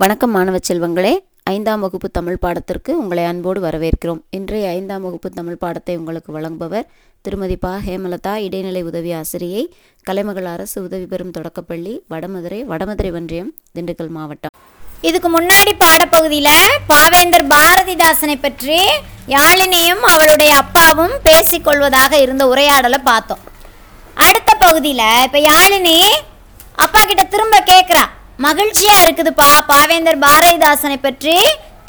வணக்கம் மாணவ செல்வங்களே. ஐந்தாம் வகுப்பு தமிழ் பாடத்திற்கு உங்களை அன்போடு வரவேற்கிறோம். இன்றைய ஐந்தாம் வகுப்பு தமிழ் பாடத்தை உங்களுக்கு வழங்குபவர் திருமதி பா. ஹேமலதா இடைநிலை உதவி ஆசிரியை கலைமகள் அரசு உதவி பெறும் தொடக்கப்பள்ளி வடமதுரை வடமதுரை ஒன்றியம் திண்டுக்கல் மாவட்டம். இதுக்கு முன்னாடி பாடப்பகுதியில் பாவேந்தர் பாரதிதாசனை பற்றி யாழினியும் அவளுடைய அப்பாவும் பேசிக்கொள்வதாக இருந்த உரையாடலை பார்த்தோம். அடுத்த பகுதியில் இப்போ யாழினி அப்பா கிட்ட திரும்ப கேட்குறா மகிழ்ச்சியா இருக்குதுப்பா. பாவேந்தர் பாரதிதாசனை பற்றி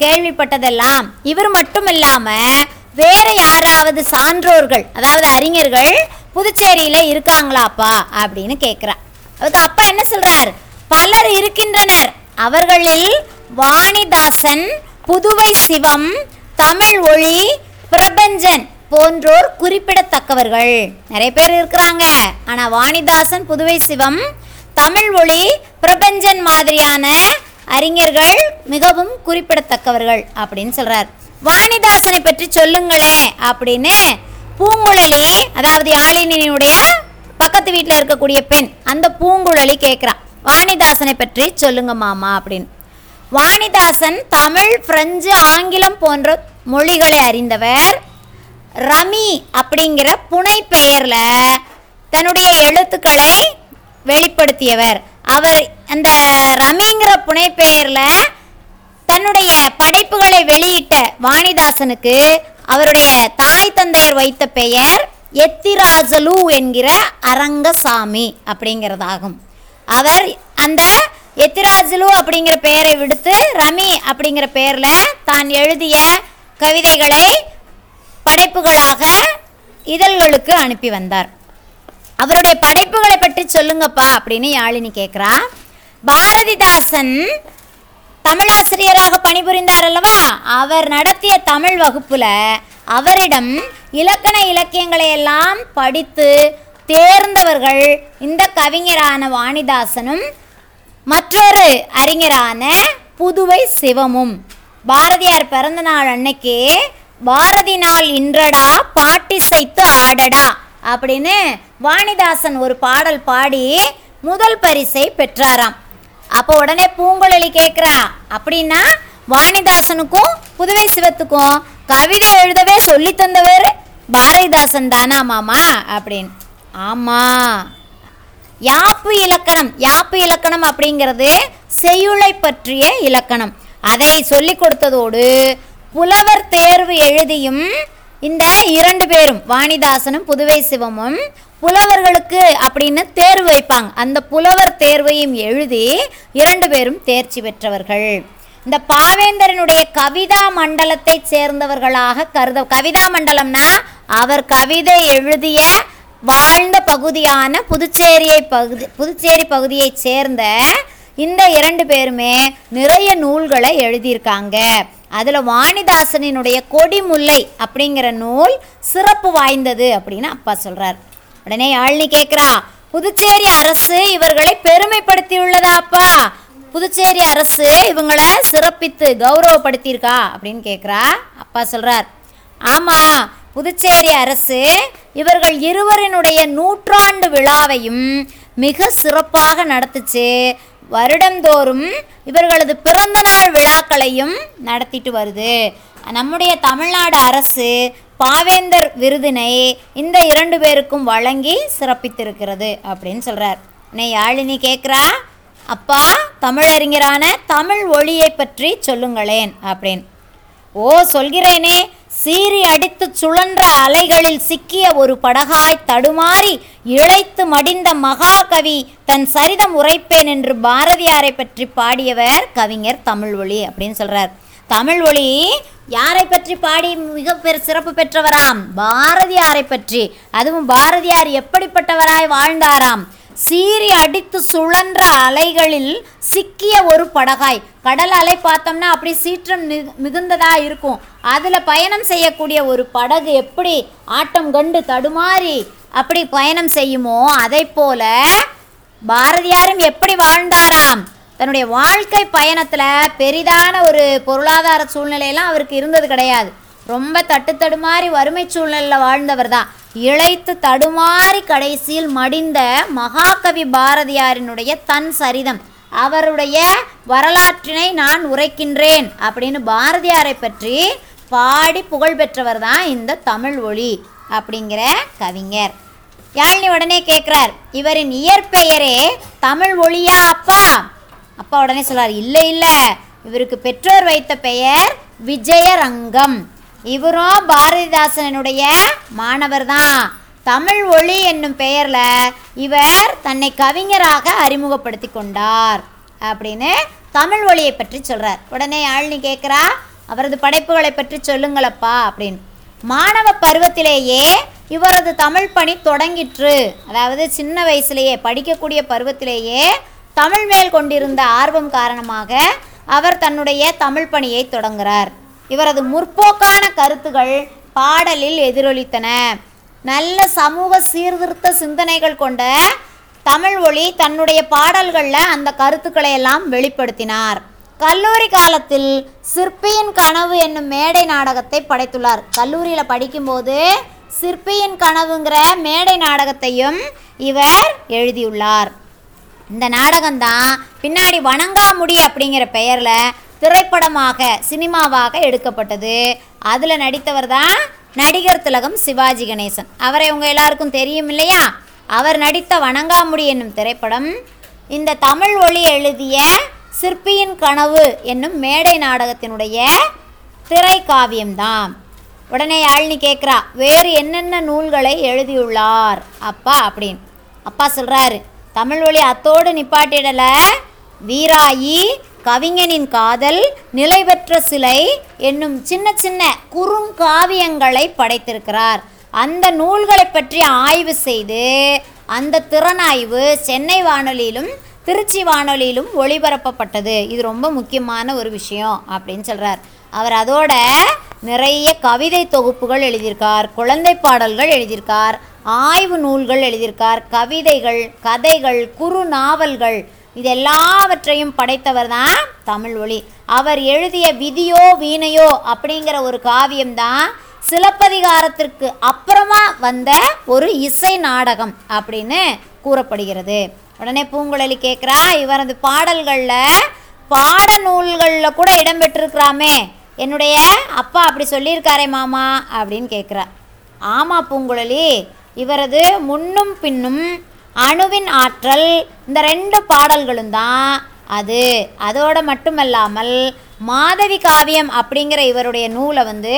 கேள்விப்பட்டதெல்லாம். இவர் மட்டும் இல்லாம வேற யாராவது சான்றோர்கள் அதாவது அறிஞர்கள் புதுச்சேரியில இருக்காங்களாப்பா அப்படின்னு கேட்குறா அதுக்கு அப்பா என்ன சொல்றார்? பலர் இருக்கின்றனர். அவர்களில் வாணிதாசன் புதுவை சிவம் தமிழ் ஒளி பிரபஞ்சன் போன்றோர் குறிப்பிடத்தக்கவர்கள். நிறைய பேர் இருக்கிறாங்க. ஆனா வாணிதாசன் புதுவை சிவம் தமிழ் பிரபஞ்சன் மாதிரியான அறிஞர்கள் மிகவும் குறிப்பிடத்தக்கவர்கள் அப்படின்னு சொல்றார். வாணிதாசனை பற்றி சொல்லுங்களே அப்படின்னு பூங்குழலி அதாவது யாழினியினுடைய பக்கத்து வீட்டில் இருக்கக்கூடிய பெண் அந்த பூங்குழலி கேட்குறான் வாணிதாசனை பற்றி சொல்லுங்க மாமா அப்படின்னு. வாணிதாசன் தமிழ் பிரெஞ்சு ஆங்கிலம் போன்ற மொழிகளை அறிந்தவர். ரமி அப்படிங்கிற புனை பெயரில் தன்னுடைய எழுத்துக்களை வெளிப்படுத்தியவர். அவர் அந்த ரமிங்கிற புனை தன்னுடைய படைப்புகளை வெளியிட்ட வாணிதாசனுக்கு அவருடைய தாய் தந்தையர் வைத்த பெயர் எத்திராஜலு என்கிற அரங்கசாமி அப்படிங்கிறதாகும். அவர் அந்த எத்திராஜலு அப்படிங்கிற பெயரை விடுத்து ரமி அப்படிங்கிற பெயரில் தான் எழுதிய கவிதைகளை படைப்புகளாக இதழ்களுக்கு அனுப்பி வந்தார். அவருடைய படைப்புகளை பற்றி சொல்லுங்கப்பா அப்படின்னு யாழினி கேட்குறா பாரதிதாசன் தமிழாசிரியராக பணிபுரிந்தார் அல்லவா? அவர் நடத்திய தமிழ் வகுப்பில் அவரிடம் இலக்கண இலக்கியங்களை எல்லாம் படித்து தேர்ந்தவர்கள் இந்த கவிஞரான வாணிதாசனும் மற்றொரு அறிஞரான புதுவை சிவமும். பாரதியார் பிறந்த நாள் அன்னைக்கு பாரதி நாள் இன்றடா பாட்டிசைத்து ஆடடா அப்படின்னு வாணிதாசன் ஒரு பாடல் பாடி முதல் பரிசை பெற்றாராம். அப்போ உடனே பூங்குழலி கேட்குறா அப்படின்னா வாணிதாசனுக்கும் புதுவை சிவத்துக்கும் கவிதை எழுதவே சொல்லி தந்தவர் பாரதிதாசன் தானா மாமா? அப்படின்னு. ஆமாம் யாப்பு இலக்கணம் யாப்பு இலக்கணம் அப்படிங்கிறது செய்யுளை பற்றிய இலக்கணம். அதை சொல்லி கொடுத்ததோடு புலவர் தேர்வு எழுதியும் இந்த இரண்டு பேரும் வாணிதாசனும் புதுவை சிவமும் புலவர்களுக்கு அப்படின்னு தேர்வு வைப்பாங்க. அந்த புலவர் தேர்வையும் எழுதி இரண்டு பேரும் தேர்ச்சி பெற்றவர்கள். இந்த பாவேந்தரனுடைய கவிதா மண்டலத்தை சேர்ந்தவர்களாக கருத கவிதா மண்டலம்னா அவர் கவிதை எழுதிய வாழ்ந்த பகுதியான புதுச்சேரியை பகுதி புதுச்சேரி பகுதியைச் சேர்ந்த இந்த இரண்டு பேருமே நிறைய நூல்களை எழுதியிருக்காங்க. அதில் வாணிதாசனினுடைய கொடிமுல்லை அப்படிங்கிற நூல் சிறப்பு வாய்ந்தது அப்படின்னு அப்பா சொல்கிறார் உடனே யாழினி கேட்குறா புதுச்சேரி அரசு இவர்களை பெருமைப்படுத்தியுள்ளதா அப்பா புதுச்சேரி அரசு இவங்களை சிறப்பித்து கௌரவப்படுத்தியிருக்கா? அப்படின்னு கேட்குறா அப்பா சொல்கிறார் ஆமாம் புதுச்சேரி அரசு இவர்கள் இருவரினுடைய நூற்றாண்டு விழாவையும் மிக சிறப்பாக நடத்துச்சு. வருடந்தோறும் இவர்களது பிறந்தநாள் விழாக்களையும் நடத்திட்டு வருது. நம்முடைய தமிழ்நாடு அரசு பாவேந்தர் விருதினை இந்த இரண்டு பேருக்கும் வழங்கி சிறப்பித்திருக்கிறது அப்படின்னு சொல்கிறார் நே யாழினி கேட்குறா? அப்பா தமிழறிஞரான தமிழ் ஒளியை பற்றி சொல்லுங்களேன் அப்படின்னு. ஓ சொல்கிறேனே சீறி அடித்து சுழன்ற அலைகளில் சிக்கிய ஒரு படகாய் தடுமாறி இழைத்து மடிந்த மகாகவி தன் சரிதம் உரைப்பேன் என்று பாரதியாரை பற்றி பாடியவர் கவிஞர் தமிழ் ஒளி அப்படின்னு சொல்றார். ஒளி யாரை பற்றி பாடி மிக பெரு சிறப்பு பெற்றவராம்? பாரதியாரை பற்றி. அதுவும் பாரதியார் எப்படிப்பட்டவராய் வாழ்ந்தாராம்? சீறி அடித்து சுழன்ற அலைகளில் சிக்கிய ஒரு படகாய். கடல் அலை பார்த்தோம்னா அப்படி சீற்றம் மிகு- மிகுந்ததா இருக்கும். அதில் பயணம் செய்யக்கூடிய ஒரு படகு எப்படி ஆட்டம் கண்டு தடுமாறி அப்படி பயணம் செய்யுமோ அதை போல பாரதியாரும் எப்படி வாழ்ந்தாராம்? தன்னுடைய வாழ்க்கை பயணத்தில் பெரிதான ஒரு பொருளாதார சூழ்நிலையெல்லாம் அவருக்கு இருந்தது கிடையாது. ரொம்ப தட்டு தடுமாறி வறுமை சூழ்நிலையில் வாழ்ந்தவர் தான். இழைத்து தடுமாறி கடைசியில் மடிந்த மகாகவி பாரதியாரினுடைய தன் சரிதம் அவருடைய வரலாற்றினை நான் உரைக்கின்றேன் அப்படின்னு பாரதியாரை பற்றி பாடி புகழ் பெற்றவர் தான் இந்த தமிழ் ஒளி அப்படிங்கிற கவிஞர். யாழினி உடனே கேட்குறார் இவரின் இயற்பெயரே தமிழ் ஒளியா அப்பா? அப்பா உடனே சொல்கிறார் இல்லை இல்லை. இவருக்கு பெற்றோர் வைத்த பெயர் விஜயரங்கம். இவரும் பாரதிதாசனுடைய மாணவர் தான் தமிழ் ஒளி என்னும் பெயரில் இவர் தன்னை கவிஞராக அறிமுகப்படுத்தி கொண்டார். அப்படின்னு தமிழ் ஒளியை பற்றி சொல்கிறார் உடனே யாழினி கேட்குறா அவரது படைப்புகளை பற்றி சொல்லுங்களப்பா அப்படின்னு. மாணவ பருவத்திலேயே இவரது தமிழ் பணி தொடங்கிற்று. அதாவது சின்ன வயசுலேயே படிக்கக்கூடிய பருவத்திலேயே தமிழ் மேல் கொண்டிருந்த ஆர்வம் காரணமாக அவர் தன்னுடைய தமிழ் பணியை தொடங்குகிறார் இவரது முற்போக்கான கருத்துகள் பாடலில் எதிரொலித்தன. நல்ல சமூக சீர்திருத்த சிந்தனைகள் கொண்ட தமிழ் ஒளி தன்னுடைய பாடல்களில் அந்த கருத்துக்களை எல்லாம் வெளிப்படுத்தினார். கல்லூரி காலத்தில் சிற்பியின் கனவு என்னும் மேடை நாடகத்தை படைத்துள்ளார். கல்லூரியில் படிக்கும்போது சிற்பியின் கனவுங்கிற மேடை நாடகத்தையும் இவர் எழுதியுள்ளார். இந்த நாடகம்தான் பின்னாடி வணங்காமுடி அப்படிங்கிற பெயரில் திரைப்படமாக சினிமாவாக எடுக்கப்பட்டது. அதில் நடித்தவர் தான் நடிகர் திலகம் சிவாஜி கணேசன். அவரை உங்கள் எல்லாருக்கும் தெரியும் இல்லையா? அவர் நடித்த வணங்காமுடி என்னும் திரைப்படம் இந்த தமிழ் ஒளி எழுதிய சிற்பியின் கனவு என்னும் மேடை நாடகத்தினுடைய திரைக்காவியம்தான் உடனே யாழினி கேட்குறா வேறு என்னென்ன நூல்களை எழுதியுள்ளார்? அப்பா அப்படின்னு. அப்பா சொல்கிறாரு தமிழ் ஒளி அத்தோடு நிப்பாட்டிடல. வீராயி கவிஞனின் காதல் நிலைபெற்ற சிலை என்னும் சின்ன சின்ன குறுங்காவியங்களை படைத்திருக்கிறார். அந்த நூல்களை பற்றி ஆய்வு செய்து அந்த திறனாய்வு சென்னை வானொலியிலும் திருச்சி வானொலியிலும் ஒளிபரப்பப்பட்டது. இது ரொம்ப முக்கியமான ஒரு விஷயம் அப்படின்னு சொல்கிறார் அவர் அதோட நிறைய கவிதை தொகுப்புகள் எழுதியிருக்கார் குழந்தை பாடல்கள் எழுதியிருக்கார். ஆய்வு நூல்கள் எழுதியிருக்கார் கவிதைகள் கதைகள் குறு நாவல்கள் இது எல்லாவற்றையும் படைத்தவர் தான் தமிழ் ஒளி. அவர் எழுதிய விதியோ வீணையோ அப்படிங்கிற ஒரு காவியம்தான் சிலப்பதிகாரத்திற்கு அப்புறமா வந்த ஒரு இசை நாடகம் அப்படின்னு கூறப்படுகிறது. உடனே பூங்குழலி கேட்குறா இவரது பாடல்களில் பாட நூல்களில் கூட இடம்பெற்றிருக்கிறாமே என்னுடைய அப்பா அப்படி சொல்லியிருக்காரே மாமா அப்படின்னு கேட்குறா. ஆமாம் பூங்குழலி இவரது முன்னும் பின்னும் அணுவின் ஆற்றல் இந்த ரெண்டு பாடல்களும் தான் அது. அதோடு மட்டுமல்லாமல் மாதவி காவியம் அப்படிங்கிற இவருடைய நூலை வந்து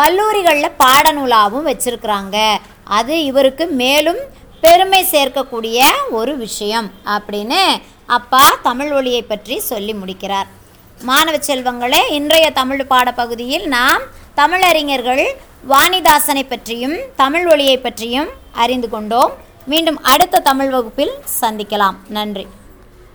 கல்லூரிகளில் பாடநூலாகவும் வச்சுருக்குறாங்க. அது இவருக்கு மேலும் பெருமை சேர்க்கக்கூடிய ஒரு விஷயம் அப்படின்னு அப்பா தமிழ் ஒளியை பற்றி சொல்லி முடிக்கிறார். மாணவ செல்வங்களே இன்றைய தமிழ் பாடப்பகுதியில் நாம் தமிழறிஞர்கள் வாணிதாசனை பற்றியும் தமிழ் ஒளியை பற்றியும் அறிந்து கொண்டோம். மீண்டும் அடுத்த தமிழ் வகுப்பில் சந்திக்கலாம். நன்றி.